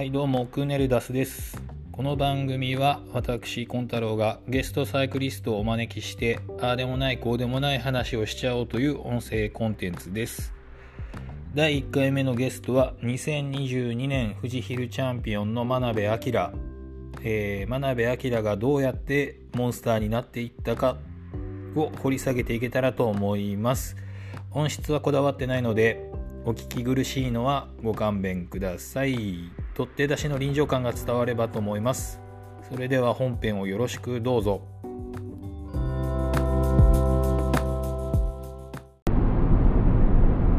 はいどうもクーネルダスです。この番組は私コン太郎がゲストサイクリストをお招きしてああでもないこうでもない話をしちゃおうという音声コンテンツです。第1回目のゲストは2022年富士ヒルチャンピオンの真鍋明、えー、真鍋明がどうやってモンスターになっていったかを掘り下げていけたらと思います。音質はこだわってないのでお聞き苦しいのはご勘弁ください。取っ手出しの臨場感が伝わればと思います。それでは本編をよろしくどうぞ。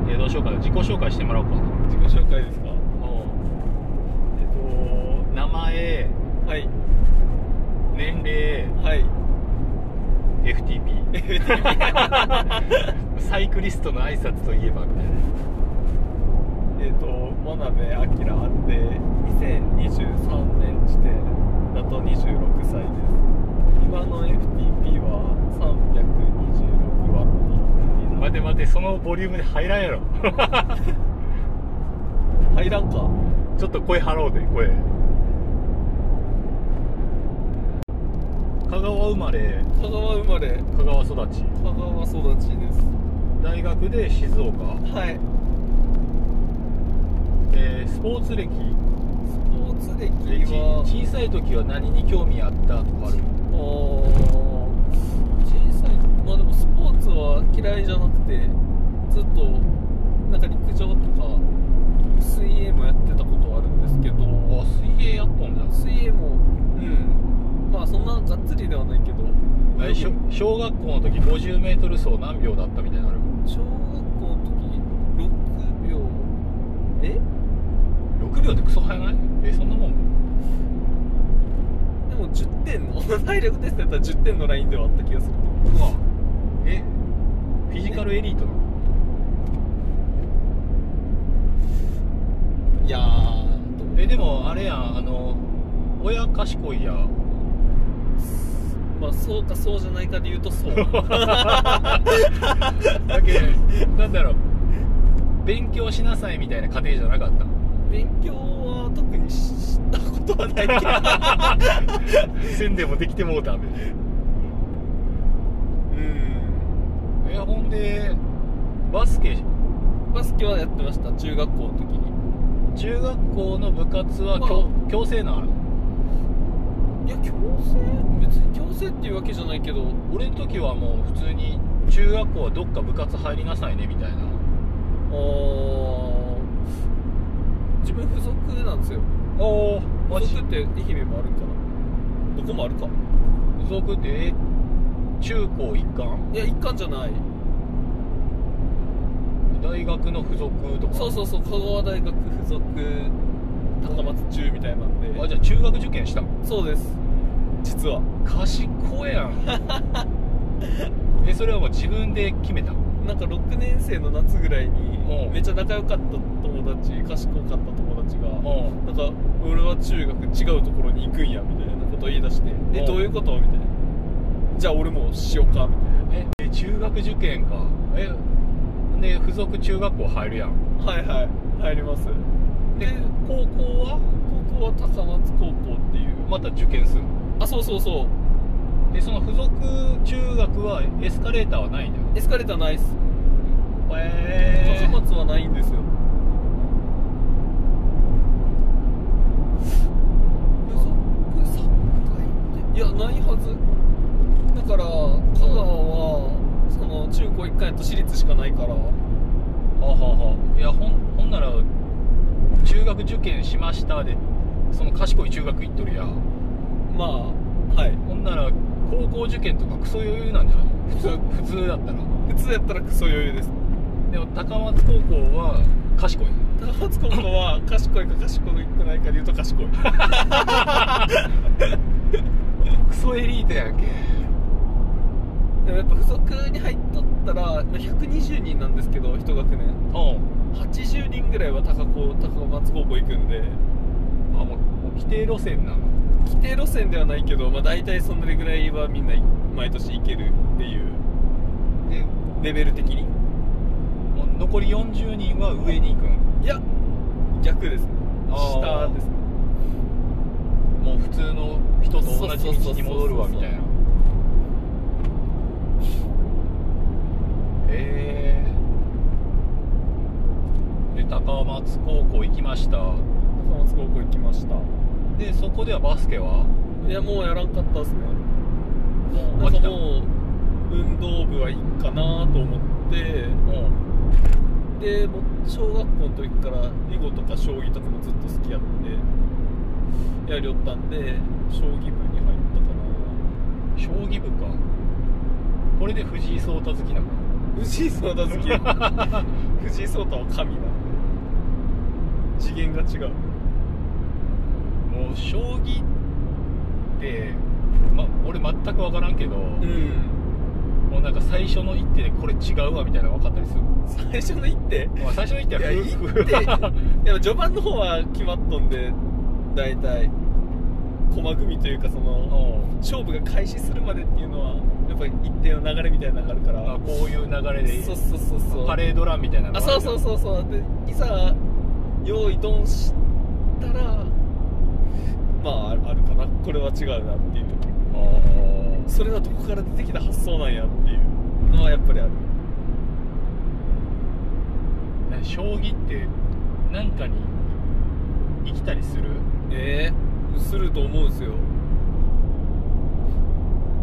えどうしようかな。自己紹介してもらおうか。自己紹介ですか？えっと名前はい。年齢はい。FTP サイクリストの挨拶といえばみたいなえっ、と真鍋明あって2023年時点だと26歳です。今の FTP は326ワット待て待てそのボリュームで入らんやろ。入らんか。ちょっと声張ろうで声。香川生まれ。香川生まれ。香川育ち。香川育ちです。大学で静岡。はいえースポーツ歴。スポーツ歴でちは小さい時は何に興味あったとかある？あー小さい。まあでもスポーツは嫌いじゃなくてずっとなんか陸上とか水泳もやってたことはあるんですけど。あ水泳やっとんだ。水泳もうん。まあそんながっつりではないけど。えしょ小学校の時 50m 走何秒だったみたいなのある？小学校の時6秒え6秒ってクソ早ない？えそんなもん？でも10点の？体力テストやったら10点のラインではあった気がする。うわ。え？フィジカルエリートなの？いやーえでもあれやんあの親賢いやまあそうかそうじゃないかで言うとそう。だけなんだろう。勉強しなさいみたいな家庭じゃなかった？勉強は特にしたことはない。けどせんでもできてもうたみたいうん。なえほんでバスケ。バスケはやってました。中学校の時に。中学校の部活はまあ。強強制なのいや強制別に強制っていうわけじゃないけど。俺の時はもう普通に中学校はどっか部活入りなさいねみたいな。あー自分付属なんですよ。おおマジ？付属って愛媛もあるんかな。どこもあるか。付属ってえ？中高一貫？いや一貫じゃない。大学の付属とか？そうそうそう香川大学附属高松中みたいなんで。あじゃあ中学受験したの？そうです。実は。賢やん。えそれはもう自分で決めた？なんか6年生の夏ぐらいにうん。めっちゃ仲良かった友達賢かった友達がうん。なんか俺は中学違うところに行くんやみたいなことを言い出して「えうん。どういうこと?」みたいな「じゃあ俺もしようか」みええ中学受験か。えで付属中学校入るやん。たいなはいはい。入ります。でで高校は？高校は高松高校っていう。また受験するの？あそうそうそう。でその付属中学はエスカレーターはないんだよエスカレーターないっす。へえ高松はないんですよ。付属3回って。いやないはず。だから香川はその中高一貫やと私立しかないから。はあはあはあ。いやほんほんなら中学受験しましたでその賢い中学行っとるや。んまあはい。ほんなら高校受験とかクソ余裕なんじゃない？普通 普通だったら普通やったらクソ余裕です。でも高松高校は賢い。高松高校は賢いか賢くないかで言うと賢い。クソエリートやんけ。でもやっぱ付属に入っとったらまあ120人なんですけど一学年。うん。80人ぐらいは高校高松高校行くんで。あもうもう規定路線なの。規定路線ではないけど、まあ、大体そのぐらいはみんな毎年行けるっていう。でレベル的に？もう残り40人は上に行くん？いや逆です。下です。ねもう普通の人と同じ道に戻るわみたいな。へえで高松高校行きました。高松高校行きました。でそこではバスケは？いやもうやらんかったっすね。もう飽きたなん。かもう運動部はいいかなと思ってうん。でもう小学校の時から囲碁とか将棋とかもずっと好きやってやりよったんで将棋部に入ったか将棋部か。これで藤井聡太好きなの？な藤井聡太好き 藤井聡太は神なんで。次元が違う。もう将棋って、ま、俺全く分からんけど、うんもうなんか最初の一手でこれ違うわみたいなの分かったりする、最初の一手？まあ、最初の一手はいや一手。いや序盤の方は決まっとんで大体駒組みというかそのうん。勝負が開始するまでっていうのはやっぱり一定の流れみたいなのがあるから。あこういう流れでそうそうそうそう。パレードランみたいなのあそうそうそうそう。でいざ用意ドンしたらまああるあるかな。これは違うなっていう。あそれはどこから出てきた発想なんやっていうのはやっぱりある。将棋って何かに生きたりする？ええすると思うんですよ。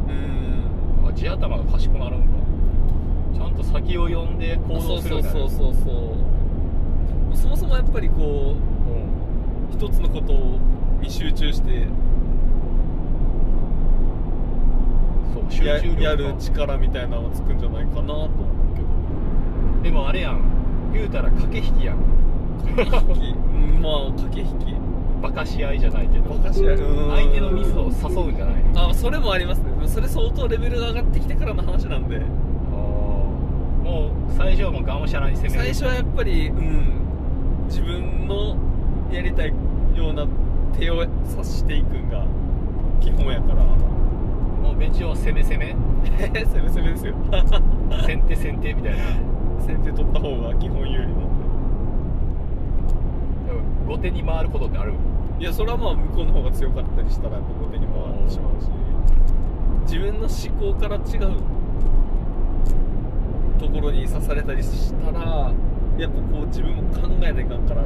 うん。あ地頭が賢くなるんか。ちゃんと先を読んで行動そうそうするんだねそうそうそう。そもそもやっぱりこう一つのことに集中してそう集ややる力みたいなのがつくんじゃないかなと思うけど。でもあれやん。言うたら駆け引きやん。駆け引き。う んまあ駆け引き。バカし合いじゃないけど。バカし合い。うん。相手のミスを誘うんじゃない。あそれもありますね。それ相当レベルが上がってきてからの話なんで。もう最初はもうがむしゃらに攻める。最初はやっぱりうん。自分のやりたいような手を指していくんが基本やからもうベンチを攻め攻め？攻め攻めですよ。先手先手みたいな。先手取った方が基本有利なんで。後手に回ることってある？いやそれはまあ向こうの方が強かったりしたらやっぱ後手に回ってしまうし。自分の思考から違うところに刺されたりしたらやっぱこう自分も考えないかんから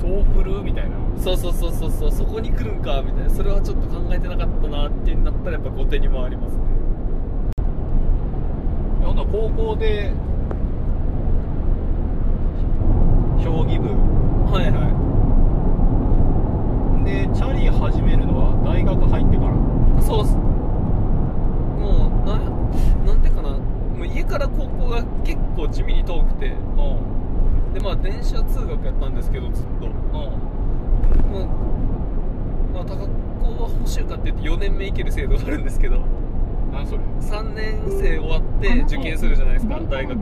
そう来るみたいな。そうそうそうそうそう。そこに来るんかみたいな。それはちょっと考えてなかったなってなったらやっぱ後手に回りますね。ほんなら高校で将棋部はいはでチャリ始めるのは大学入ってからいそうっすもうななんてかなもう家から高校が結構地味に遠くてでまあ電車通学やったんですけどずっともう、まあ、高校は補習科って言って4年目行ける制度があるんですけど何それ？3年生終わって受験するじゃないですか大学。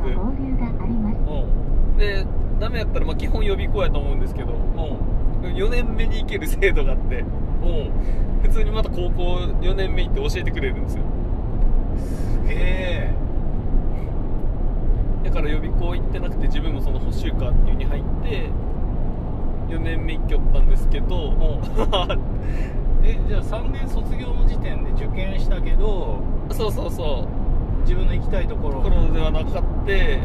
でダメやったらまあ基本予備校やと思うんですけど4年目に行ける制度があって普通にまた高校4年目行って教えてくれるんですよ。すげえ。だから予備校行ってなくて自分もその補習科っていうに入って4年目行きよったんですけど えじゃあ3年卒業の時点で受験したけどそうそうそう。自分の行きたいところ。ところではなかって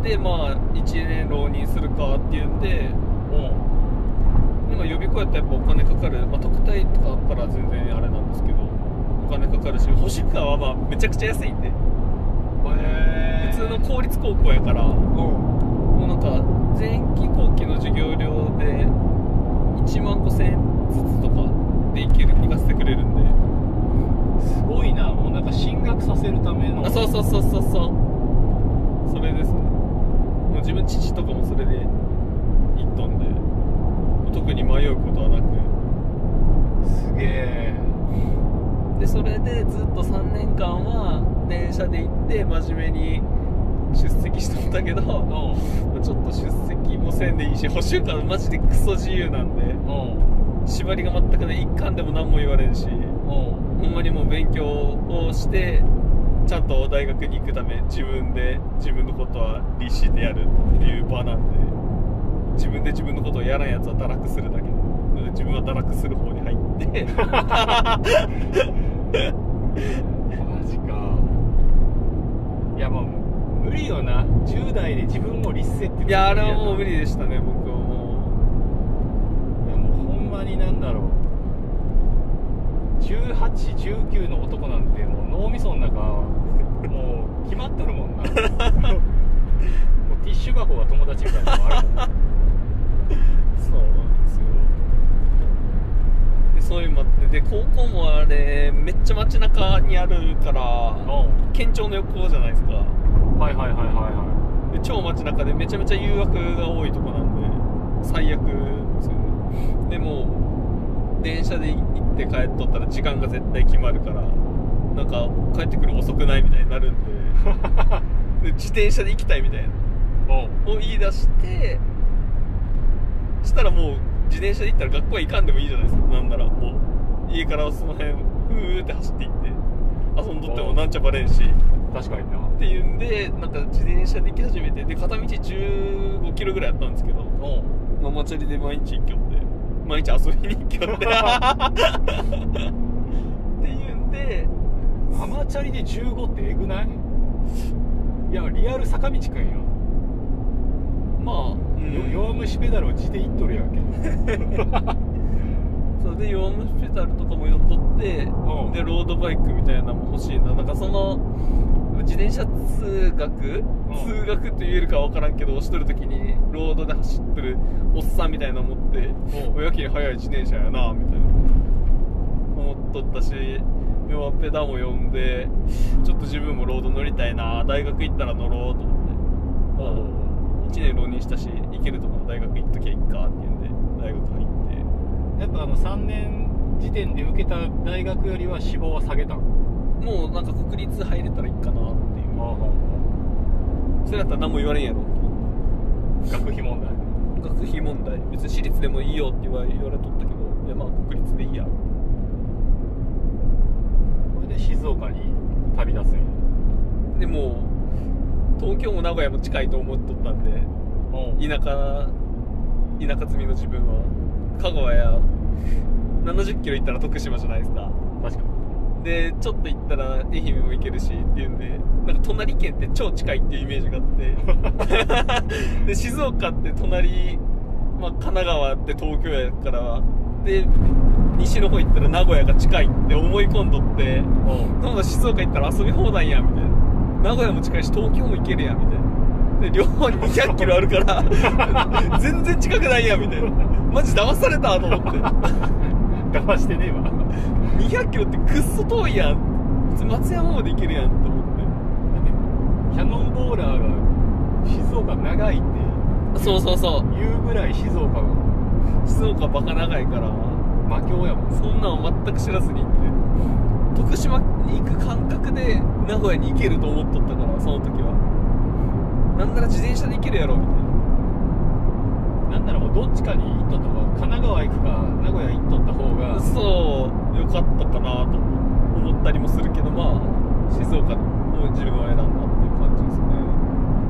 うでまあ1年浪人するかっていうんでん。うんでも予備校やったらやっぱお金かかる、まあ、特待とかあったら全然あれなんですけどお金かかるし補習科はまあめちゃくちゃ安いんで。へ普通の公立高校やからうん。もうなんか前期後期の授業料で1万5000円ずつとかで行ける行かせてくれるんで。すごいなもうなんか進学させるための。あそうそうそうそうそう。それですね。もう自分父とかもそれで行っとんで。特に迷うことはなく。すげえ。でそれでずっと3年間は電車で行って真面目に出席しとったけどちょっと出席もせんでいいし補習科マジでクソ自由なんで。うん縛りが全くない一貫でも何も言われんしほんまにもう勉強をしてちゃんと大学に行くため自分で自分のことは律してやるっていう場なんで自分で自分のことをやらんやつは堕落するだけ。自分は堕落する方に入って。マジか。いやもう無理よな。10代で自分を律せっていやあれはもう無理理でしたね僕はもいやもうほんまになんだろう。1819の男なんてもう脳みその中もう決まっとるもんな。もうティッシュ箱が友達みたいなのもあるもんうそうなんですよ。でそういうのもあってで高校もあれめっちゃ街中にあるから県庁の横じゃないですか。はいはいはいはいはで超街中でめちゃめちゃ誘惑が多いとこなんで最悪ですよね。でも電車で行って帰っとったら時間が絶対決まるからなんか帰ってくる遅くないみたいになるんで で自転車で行きたいみたいな。を言い出してしたらもう自転車で行ったら学校は行かんでもいいじゃないですか。なんならもう家からその辺ふーって走って行って遊んどってもなんちゃバレんし。確かにな。っていうんでなんか自転車で行き始めてで片道15キロぐらいやったんですけどおう。ママチャリで毎日行きよって毎日遊びに行きよってっていうんでママチャリで15ってえぐない？いやリアル坂道くんや、まあ、うん。よ弱虫ペダルを地でいっとるやんけ。そうで弱虫ペダルとかも寄っとってうん。でロードバイクみたいなのも欲しいな。なんかその自転車通学、通学って言えるか分からんけど押しとる時にロードで走ってるおっさんみたいなの持ってうん。やけに速い自転車やなみたいな。思っとったしヨアペダも呼んでちょっと自分もロード乗りたいな大学行ったら乗ろうと思って。1年浪人したし行けるとこの大学行っときゃいいかっていうんで大学入って。やっぱあの3年時点で受けた大学よりは志望は下げたの？もうなんか国立入れたらいいかなっていう。それだったら何も言われんやろ。学費問題。学費問題。別に私立でもいいよって言わ言われとったけどいやまあ国立でいいや。これで静岡に旅立つんや。でも東京も名古屋も近いと思っとったんで田舎田舎済みの自分は。香川や70キロ行ったら徳島じゃないですか。確かでちょっと行ったら愛媛も行けるしっていうんでなんか隣県って超近いっていうイメージがあって。で静岡って隣、まあ、神奈川って東京やからで西の方行ったら名古屋が近いって思い込んどってに今度静岡行ったら遊び放題やんみたいな。名古屋も近いし東京も行けるやんみたいな。で両方に200キロあるから 全然近くないやんみたいな。マジ騙されたと思って。騙してねえわ200キロってくっそ遠いやん。普通松山まで行けるやんと思って。キャノンボーラーが静岡長いって。そうそうそう。言うぐらい静岡が。静岡バカ長いから魔境やもん。そんなんを全く知らずに行って。徳島に行く感覚で名古屋に行けると思っとったからその時は。なんなら自転車で行けるやろみたいな。なんならもうどっちかに行った方が神奈川行くか名古屋行っとった方がそうよかったかなと思ったりもするけどまあ静岡を自分は選んだっていう感じですね。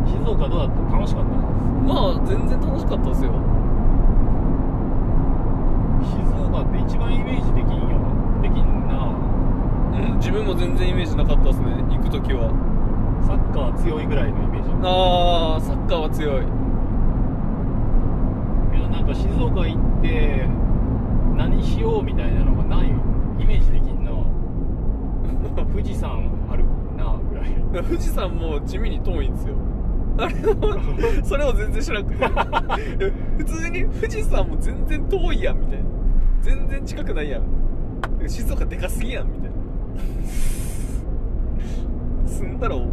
静岡どうだった？楽しかった？まあ全然楽しかったですよ。静岡って一番イメージできんよできんな。うん自分も全然イメージなかったですね行く時は。サッカー強いぐらいのイメージ。ああサッカーは強いなんか静岡行って何しようみたいなのがないイメージできんな 富士山あるなぐらい。富士山も地味に遠いんですよ。あれもそれを全然知らなくて。普通に富士山も全然遠いやんみたいな。全然近くないやん。静岡でかすぎやんみたいな。住んだら思う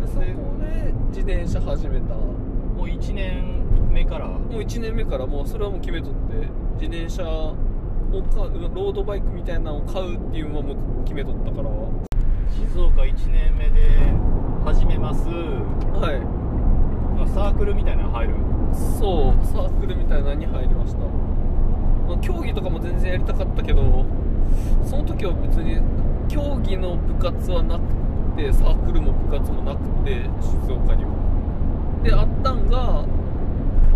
でそこで自転車始めた。ももう1年目から？う1年目からもうそれはもう決めとって。自転車を買うロードバイクみたいなのを買うっていうのはもう決めとったから。静岡1年目で始めます。はい。サークルみたいなの入る？そうサークルみたいなのに入りました、まあ競技とかも全然やりたかったけどその時は別に競技の部活はなくてサークルも部活もなくて静岡にはであったんが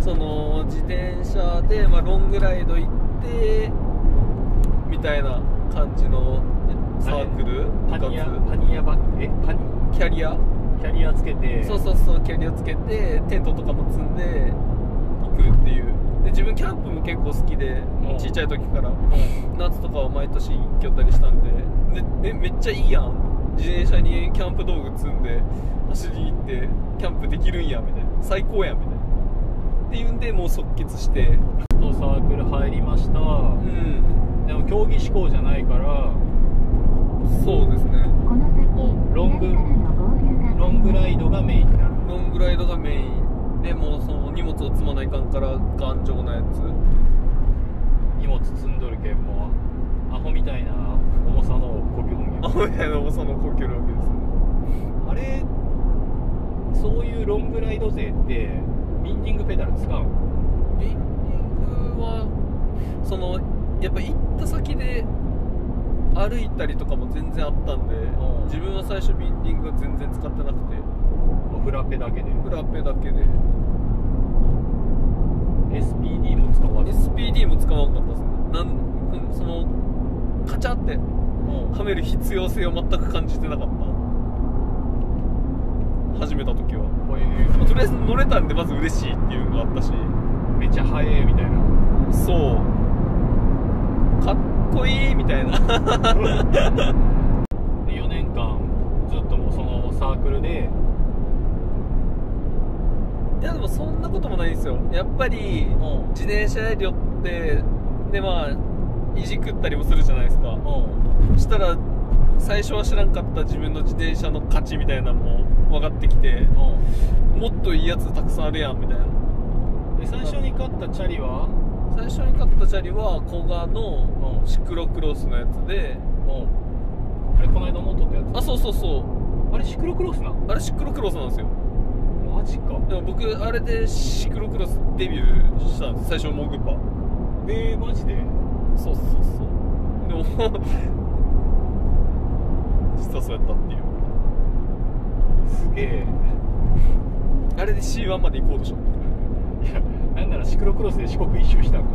その自転車で、まあ、ロングライド行ってみたいな感じのサークルパニアパニアバッグえ？パニキャリア？キャリアつけて？そうそうそうキャリアつけてテントとかも積んで行くっていう。で自分キャンプも結構好きでうん。ちっちゃい時から。うん。夏とかは毎年行きよったりしたんで。でえめっちゃいいやん。自転車にキャンプ道具積んで走りに行ってキャンプできるんやみたいな。最高やんみたいな。っていうんでもう即決して。とサークル入りました。うん。でも競技志向じゃないから。そうですね。この先ロングロングライドがメインになる。ロングライドがメイン。でもうその荷物を積まないかんから頑丈なやつ。荷物積んどるけんもうアホみたいな重さの呼吸音アホみたいな重さの呼吸なわけですね。あれそういうロングライド勢ってビンディングペダル使うの？ビンディングはそのやっぱ行った先で歩いたりとかも全然あったんでん。自分は最初ビンディングは全然使ってなくて。フラペだけで？フラペだけで。SPD も使わず？SPD も使わんかったですね。なんうんそのカチャってうん。はめる必要性を全く感じてなかった始めた時は、まあとりあえず乗れたんでまず嬉しいっていうのがあったし。めっちゃ速えみたいな。そう。かっこいいみたいな。で4年間ずっともうそのサークルで。いやでもそんなこともないんですよ。やっぱりうん。自転車やりよってでまあいじくったりもするじゃないですか。したら最初は知らんかった自分の自転車の価値みたいなのも分かってきてもっといいやつたくさんあるやんみたいな。で最初に買ったチャリは？最初に買ったチャリは古賀のうん。シクロクロスのやつで。うん。あれこの間乗ったやあそうそうそう。つあれシクロクロスなあれシクロクロスなんですよ。マジか。でも僕あれでシクロクロスデビューしたんです最初モグパ。えー、マジで？そうそうそう。でも 実はそうやったっていうすげえ。あれで C1 まで行こうとしよういやなんならシクロクロスで四国一周したんか。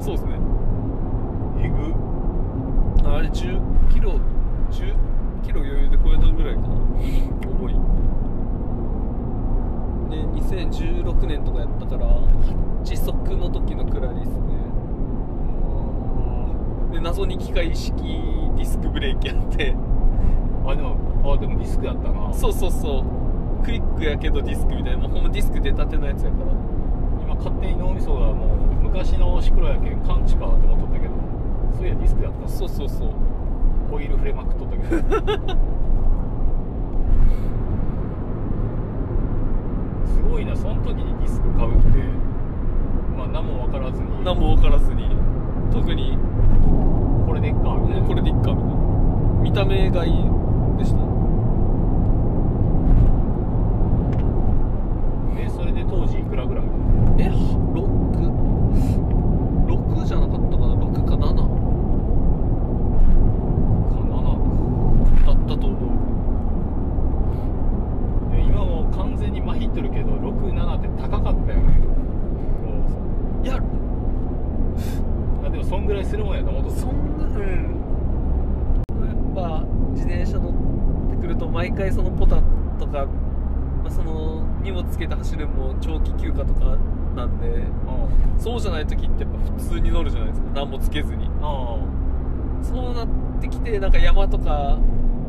そうですね。えぐ。あれ10キロ10キロ余裕で超えたぐらいかな。重い。で2016年とかやったから8速の時のくらいですね。で謎に機械式ディスクブレーキやって。あでもあでもディスクやったな。そうそうそう。クイックやけどディスクみたいなもうほんまディスク出たてのやつやから。今勝手に脳みそがもう昔のシクロやけん感知かと思っとったけどそういやディスクやった。そうそうそう。ホイール触れまくっとったけど。すごいなその時にディスク買うって。まあ何も分からずに。何も分からずに。特にこれでっかみたいな。これでいっかみたいな。見た目がいいでしたえそれで当時いくらぐらいえ 6?6 じゃなかったかな6か7かなだったと思ういや今もう完全にまひっとるけど67って高かったよねもいやうあでもそんぐらいするもんやと思っとったそんなうんやっぱ自転車乗ってくると毎回そのポタとか、まあ、その荷物つけて走るのも長期休暇とかなんでそうじゃない時ってやっぱ普通に乗るじゃないですか何もつけずにあそうなってきてなんか山とか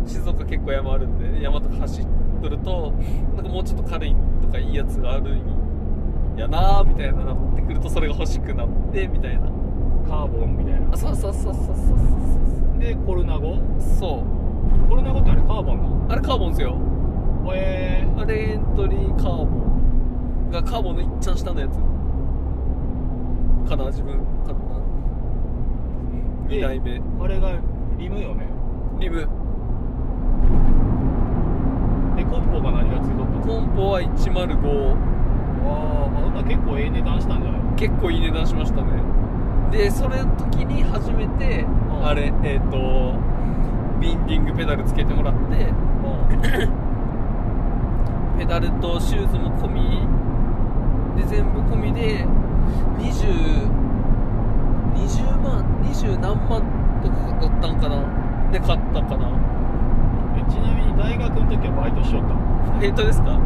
静岡結構山あるんで山とか走っとるとなんかもうちょっと軽いとかいいやつがあるんやなーみたいななってくるとそれが欲しくなってみたいな。あカーボンみたいな。あそうそうそうそうそうでコルナゴ？そう。そうコルナゴってあれカーボンあれカーボンですよ。なえあれエントリーカーボン。がカーボンのいっちゃん下のやつ。かな自分2代目。ー、あれがリムよね。リム。でコンポが何がついとったの？コンポは105ああほんなら結構ええ値段したんじゃない？結構いい値段しましたね。でそれの時に初めてん。あれえっ、とビンディングペダルつけてもらってペ ペダルとシューズも込み。で全部込みで2020万20何万とかだったんかな？で買ったかな。えちなみに大学の時はバイトしとったバイトですか？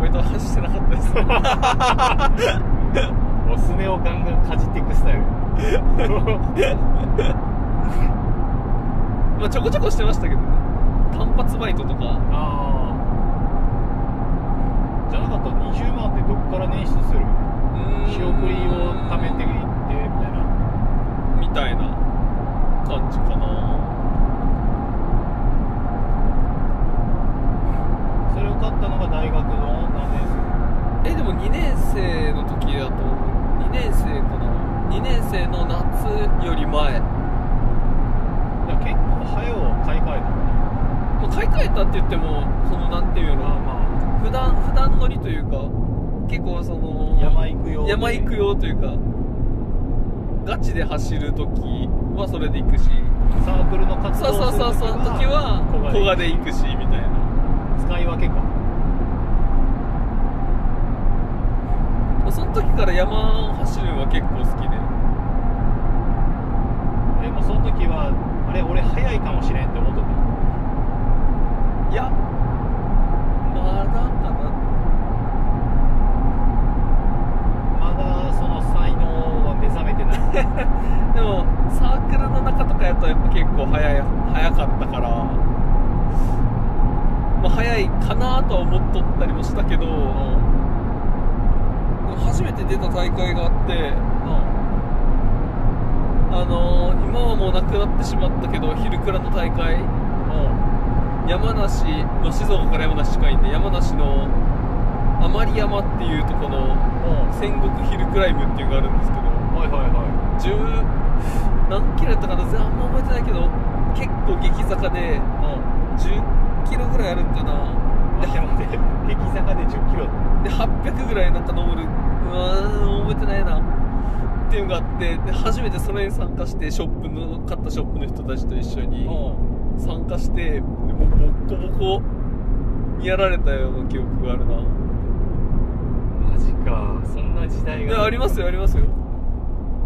バイトは走ってなかったです。もうすねをガンガンかじっていくスタイル。まあちょこちょこしてましたけどね。単発バイトとか。ああじゃなかったら20万ってどっから捻出する？仕送りを貯めてたいな感じかな。それを買ったのが大学の何年えでも2年生の時だと2年生かな。2年生の夏より前、生いや結構早う買い替えたのね。まあ、買い替えたって言ってもそのなんていうのまあま普段普段乗りというか結構そのあ山行くよ山行くよというかガチで走る時はそれで行くし。サークルの活そう動そうそうそう。時は小小賀で行くしみたいな使い分けか。その時から山を走るのは結構好きで。えもうその時はあれ俺早いかもしれんって思っとった。いやまだかなまだその才能は目覚めてないでもサークルの中とかやとやっぱ結構早い早かったからまあ早いかなとは思っとったりもしたけど、初めて出た大会があってあのー今はもうなくなってしまったけど昼倉の大会山梨の静岡から山梨近いんで山梨の余山っていうとこの戦国ヒルクライムっていうのがあるんですけどはいはいは10何キロやったかな全然あんま覚えてないけど結構激坂でい10キロぐらいあるんかな待って待って激坂で1 0キロ。で800ぐらいなんか登る。うわー覚えてないな。っていうのがあってで初めてそれに参加してショップの買ったショップの人たちと一緒に参加してでもうボッコボコ。にやられたような記憶があるな。マジか。そんな時代が。ありますよありますよ。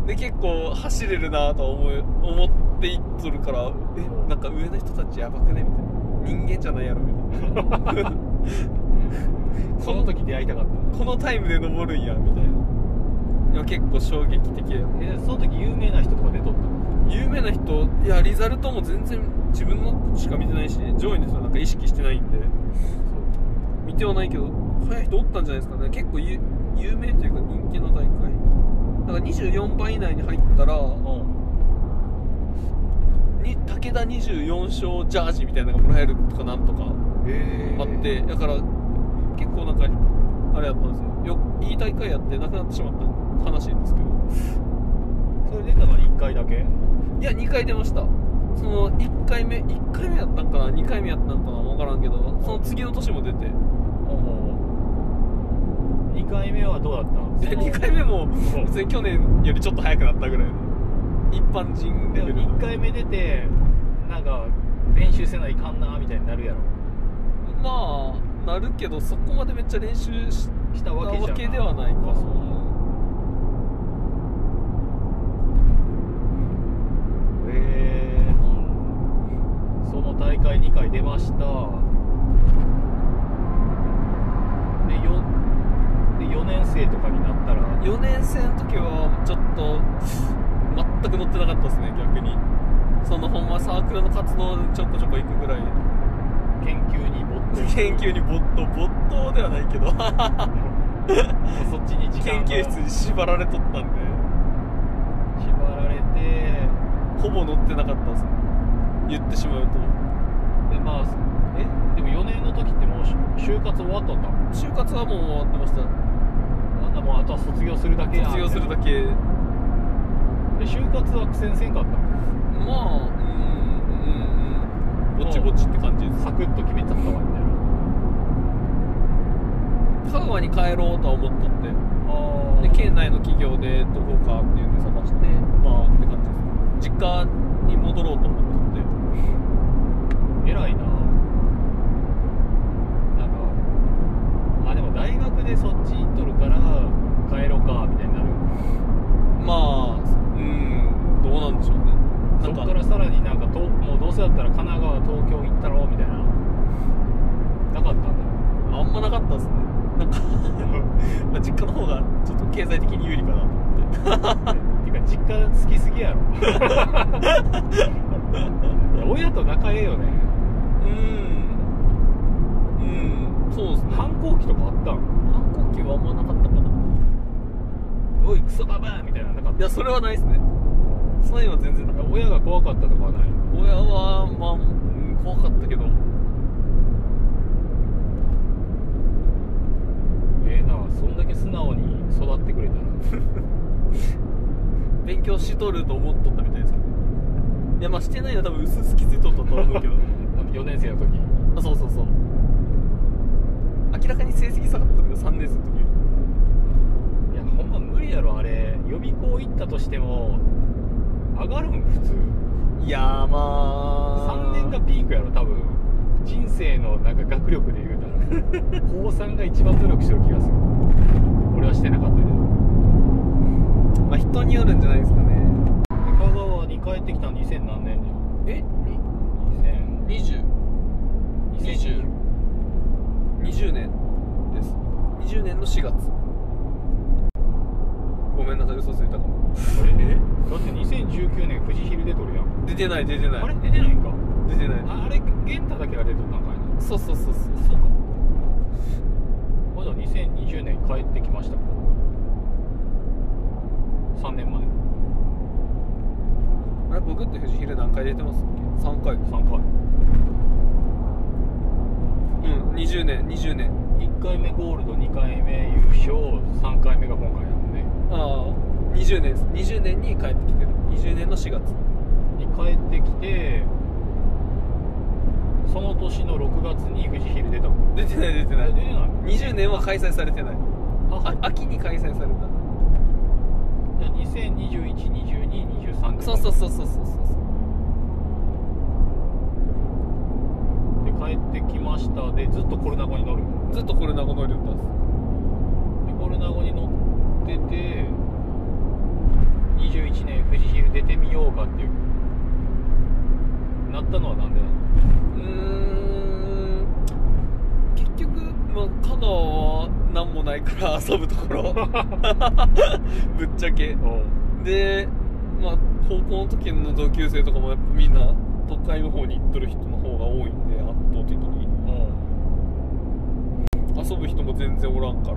で結構走れるなとは思い思っていっとるからえなんか上の人たちやばくね？みたいな人間じゃないやろみたいな。その時出会いたかったこのタイムで登るんやみたいな。いや結構衝撃的でえその時有名な人とか出とった有名な人いやリザルトも全然自分のしか見てないし上位の人なんか意識してないんで。見てはないけど速い人おったんじゃないですかね。結構有有名というか人気の大会。だから24番以内に入ったらに武田24勝ジャージみたいなのがもらえるとかなんとかへあってだから結構なんかあれやったんですよ。よいい大会やってなくなってしまった。悲しいんですけど。それ出たのは1回だけ？いや2回出ました。その1回目1回目やったんかな？2回目やったんかな分からんけどその次の年も出て。2回目はどうだったいや2回目も別に去年よりちょっと早くなったぐらいの一般人レベルの1回目出てなんか練習せないかんなみたいになるやろ。まあなるけどそこまでめっちゃ練習ししたわけではないかあそうその大会2回出ました。で 4, で4年生とかになったら4年生の時はちょっと全く乗ってなかったですね逆に。そのほんまサークルの活動でちょこちょこ行くぐらい。研究に没頭研究に没頭。没頭ではないけど。そっちに時間が。研究室に縛られとったんで。縛られて。ほぼ乗ってなかったですね。言ってしまうと。でまあえ？でも4年の時ってもう就就活終わっとった就活はもう終わってました。なんだもうあとは卒業するだけや卒業するだけ就活は苦戦せんかった？まあうんうんうん。ぼちぼちって感じでサクッと決めちゃったわみたいな。香川に帰ろうとは思っとって。あで県内の企業でどこかっていうんで探してまあって感じです。実家に戻ろうと思っとって。偉いな。なんかあでも大学でそっち行っとるから帰ろうかみたいになる。まあうんどうなんでしょうね。そこからさらになんかともうどうせだったら神奈川東京行ったろみたいな。なかったんだよ。あんまなかったっすね。なんか まあ実家の方がちょっと経済的に有利かなと思って。っ ていうか実家好きすぎやろ。親と仲ええよね。うん。うん。そうっすね。反抗期とかあったん？反抗期はあんまなかったかな。おいクソババアみたいな。いやそれはないですね。そういうのは全然親が怖かったとかはない。親はまあ、うん怖かったけど。ええなそんだけ素直に育ってくれたら。勉強しとると思っとったみたいですけど。いやまあしてないのは多分薄々気づいとったとは思うけど。4年生の時。あそうそうそう。明らかに成績下がったけど3年生の時やろあれ。予備校行ったとしても上がるん？普通。いやーまあ。3年がピークやろ多分。人生のなんか学力で言うたら。高3が一番努力してる気がする。俺はしてなかったけど。まあ人によるんじゃないですかね香川に帰ってきたの2000何年じえゃん2000 20 20年です20年の4月ごめんなさい嘘ついたかもあれえだって2019年富士ヒルで撮るやん出てない出てない。あれ？出てないんか？出てない。ああれ玄太だけが出とったんかいな。そうそうそうそうそう。かまだ2020年帰ってきました。3年前。あれ僕って富士ヒル何回出てますっけ？3回。3回。うん20年20年。1回目ゴールド2回目優勝3回目が今回なのねああ20年です20年に帰ってきてる。20年の4月。に帰ってきてその年の6月に富士ヒル出たもん出てない出てない。出てない。20年は開催されてない。あ秋に開催された。じゃあ20212223そうそうそうそうそうそうで帰ってきました。でずっとコロナ後に乗る。ずっとコロナ後乗りだったんですでコロナ後に乗ってて21年富士ヒル出てみようかっていうなったのはなんでなの？うーん結局、まあ、香川は何もないから遊ぶところ。ぶっちゃけ。で、まあ、高校の時の同級生とかもやっぱみんな都会の方に行っとる人の方が多いんで圧倒的に。遊ぶ人も全然おらんから。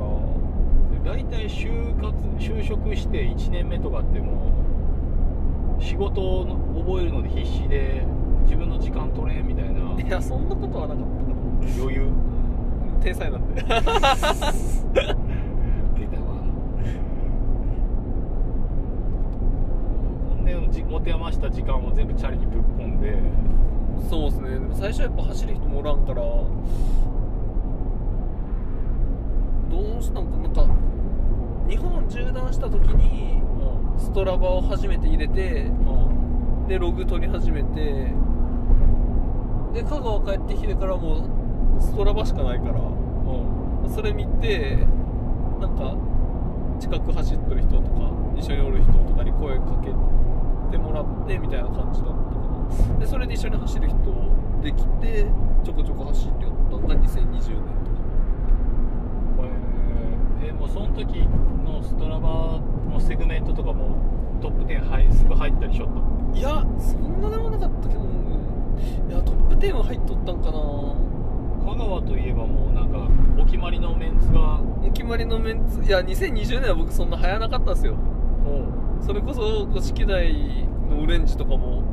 大体就活就職して1年目とかってもう仕事を覚えるので必死で自分の時間取れみたいな。いやそんなことはなかった。か余裕。な天才なんで。出たわ。でじ持て余した時間を全部チャリにぶっ込んで。そうですね。でも最初やっぱ走る人もおらんから。どうしたんかな。んか日本縦断した時にストラバを初めて入れてでログ取り始めてで香川帰ってきてからもうストラバしかないからそれ見てなんか近く走ってる人とか一緒におる人とかに声かけてもらってみたいな感じだったかな。でそれで一緒に走る人できてちょこちょこ走ってよったのが2020年とか。えー、もうその時のストラバのセグメントとかもトップ10入すぐ入ったりしょったいやそんなでもなかったけどいやトップ10は入っとったんかな。香川といえばもうなんかお決まりのメンツが。お決まりのメンツいや2020年は僕そんな流行らなかったんですよ。それこそ五色台のオレンジとかも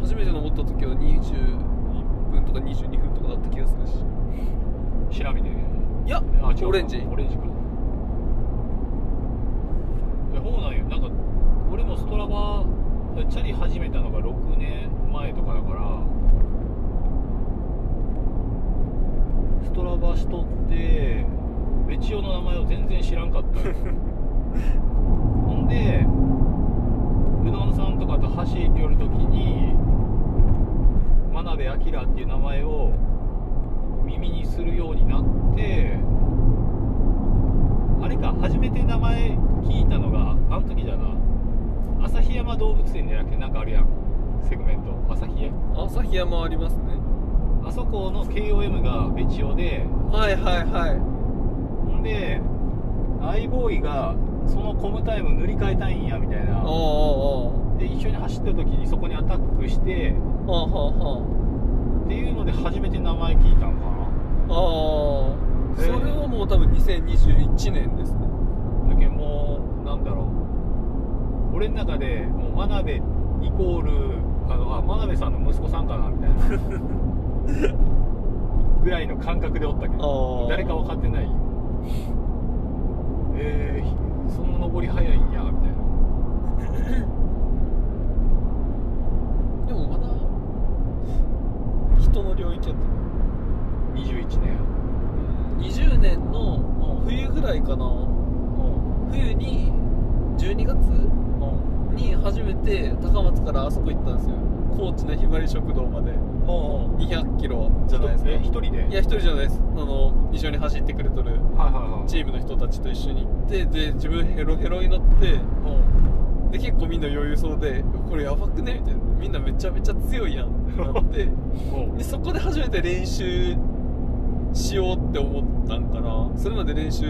初めて登った時は21分とか22分とかだった気がするし。調べて。いやオレンジ。オレンジか。えそうなんよ。なんか俺もストラバチャリ始めたのが6年前とかだからストラバしとってベチオの名前を全然知らんかった。よ ほんでうどんさんとかと走り寄るときに真鍋明っていう名前を耳にするようになってあれか初めて名前聞いたのがあの時だな。旭山動物園じゃなくてなんかあるやん。セグメント。旭山。旭山ありますねあそこの KOM が別千代ではいはいはい。ほんでアイボーイがそのコムタイム塗り替えたいんやみたいな。おで一緒に走ってる時にそこにアタックしてっていうので初めて名前聞いたのかな。ああ。あそれはもう多分2021年ですね。だけどもうなんだろう。俺の中でもう真鍋イコールあのあ真鍋さんの息子さんかなみたいな ぐらいの感覚でおったけど誰か分かってない。えー、そんな登り早いんやみたいな。でもまだ人の領域やった。21年。20年の冬ぐらいかな。冬に12月に初めて高松からあそこ行ったんですよ。高知のひばり食堂まで200キロじゃないですか。え一人で？いや一人じゃないです。あの一緒に走ってくれとるはいはいはい。チームの人たちと一緒に行ってで自分ヘロヘロに乗ってで結構みんな余裕そうでこれやばくね？みたいな。みんなめちゃめちゃ強いやんってなってでそこで初めて練習しようって思ったんかな。それまで練習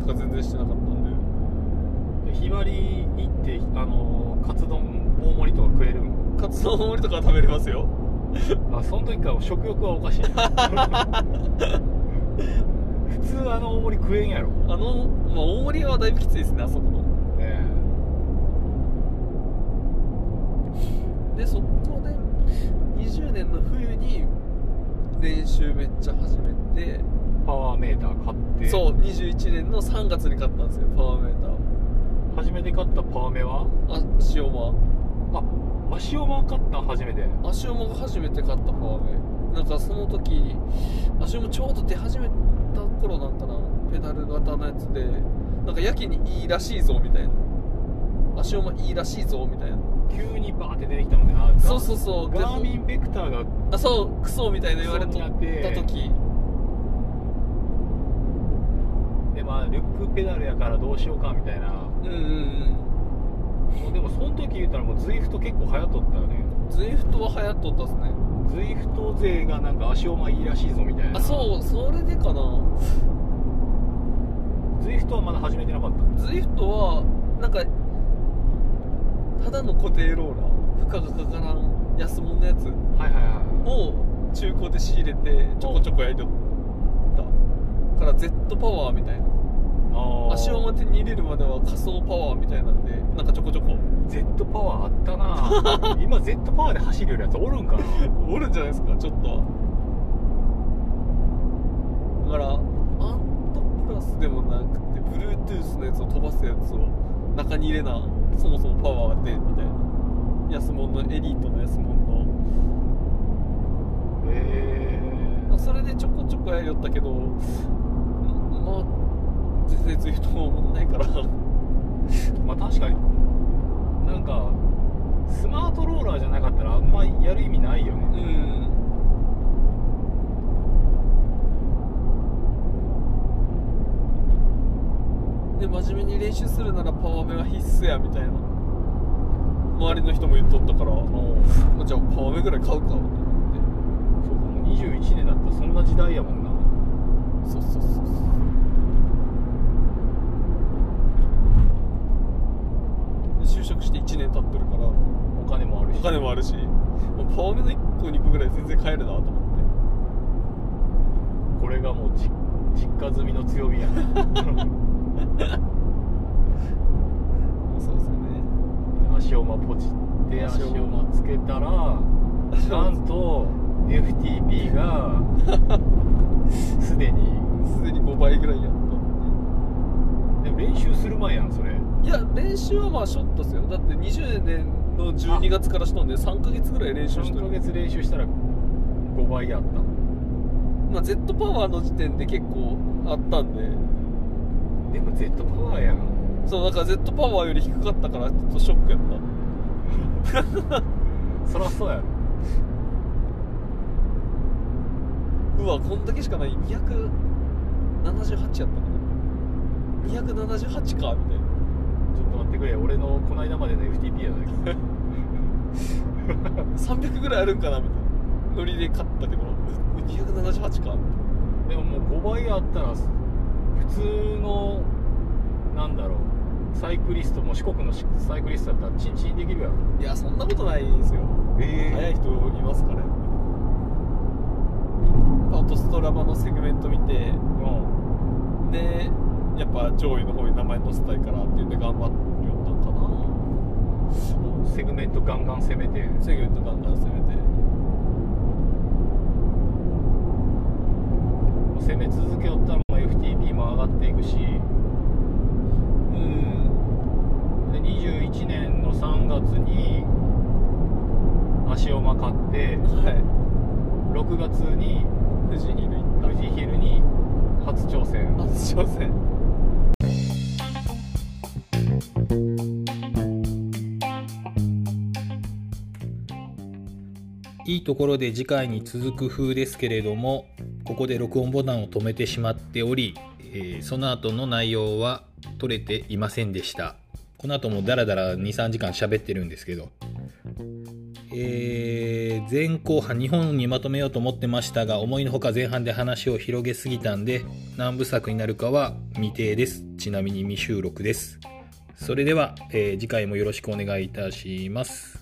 とか全然してなかったんで。ひばり行ってあのカツ丼大盛りとか食えるんカツ丼大盛りとかは食べれますよあその時から食欲はおかしい 普通あの大盛り食えんやろ。あの、まあ、大盛りはだいぶきついですねあそこの。ねでそこで20年の冬に練習めっちゃ始めてパワーメーター買って。そう21年の3月に買ったんですよパワーメーター初めて買ったパワメは？あ塩間あ足を回買ったん初めて。足尾が初めて買ったパワーメなんかその時足尾ちょうど出始めた頃なんかな。ペダル型のやつで。なんかやけにいいらしいぞみたいな。足尾いいらしいぞみたいな。急にバーって出てきたのであそうそうそう。ガーミンベクターがあそうクソみたいな言われとった時。でまあルックペダルやからどうしようかみたいな。うんうんうんでもその時言ったらもうズイフト結構流行っとったよね。ズイフトは流行っとったっすね。Zwift 勢がなんか足をいいらしいぞみたいな。あそうそれでかな。 Zwift はまだ始めてなかった。 Zwift はなんかただの固定ローラー。負荷がかからん安物のやつ。はいはいはいを中古で仕入れてちょこちょこやりとった。から Z パワーみたいな足を手に入れるまでは仮想パワーみたいなんでなんかちょこちょこ。Z パワーあったな。今 Z パワーで走るよるやつおるんかな。おるんじゃないですかちょっと。はだからアントプラスでもなくて Bluetooth のやつを飛ばすやつを中に入れなそもそもパワーでみたいな。安物のエリートの安物の。へまあそれでちょこちょこやりよったけどんまあ全然 Zwift も思んないから。え まあ確かに。なんかスマートローラーじゃなかったらあんまやる意味ないようねん。で真面目に練習するならパワーメが必須やみたいな。周りの人も言っとったから、まあじゃあパワーメぐらい買うかと思そうかもう21年だったらそんな時代やもんな。ってそうそうそうそうで就職して1年経ってるからお金もあるし。お金もあるしもうパワーメの1個2個ぐらい全然買えるなと思って。これがもうじ実家済みの強みやな。そうですよね。足をまポチって足足ををまつけたらなんと FTP が すでに。すでに5倍ぐらいやったでも練習する前やんそれいや練習はまあショットっすよ。だって20年の12月からしたんで3ヶ月ぐらい練習して3るヶ月練習したら5倍やった。まあ Z パワーの時点で結構あったんで。でも Z パワーやんそうだから Z パワーより低かったからちょっとショックやった。そりゃそうやろ。うわこんだけしかない。278やったかな。278かみたいなちょっと待ってくれ俺のこの間までの FTP やだけ300ぐらいあるんかなみたいな。ノリで買ったけど。う278か。でももう5倍あったら普通のなんだろう。サイクリストも四国のサイクリストだったらチンチンできるやろ。いやそんなことないんですよ。え速い人いますから。オートストラバのセグメント見てうん。でやっぱ上位の方に名前載せたいからって言って頑張ってよったんかなセグメントガンガン攻めてセグメントガンガン攻めて。攻め続けよったら FTP も上がっていくしいいところで次回に続く風ですけれどもここで録音ボタンを止めてしまっており、えーその後の内容は取れていませんでした。この後もダラダラ23時間喋ってるんですけど。えー前後半2本にまとめようと思ってましたが思いのほか前半で話を広げすぎたんで何部作になるかは未定です。ちなみに未収録です。それでは、えー次回もよろしくお願いいたします。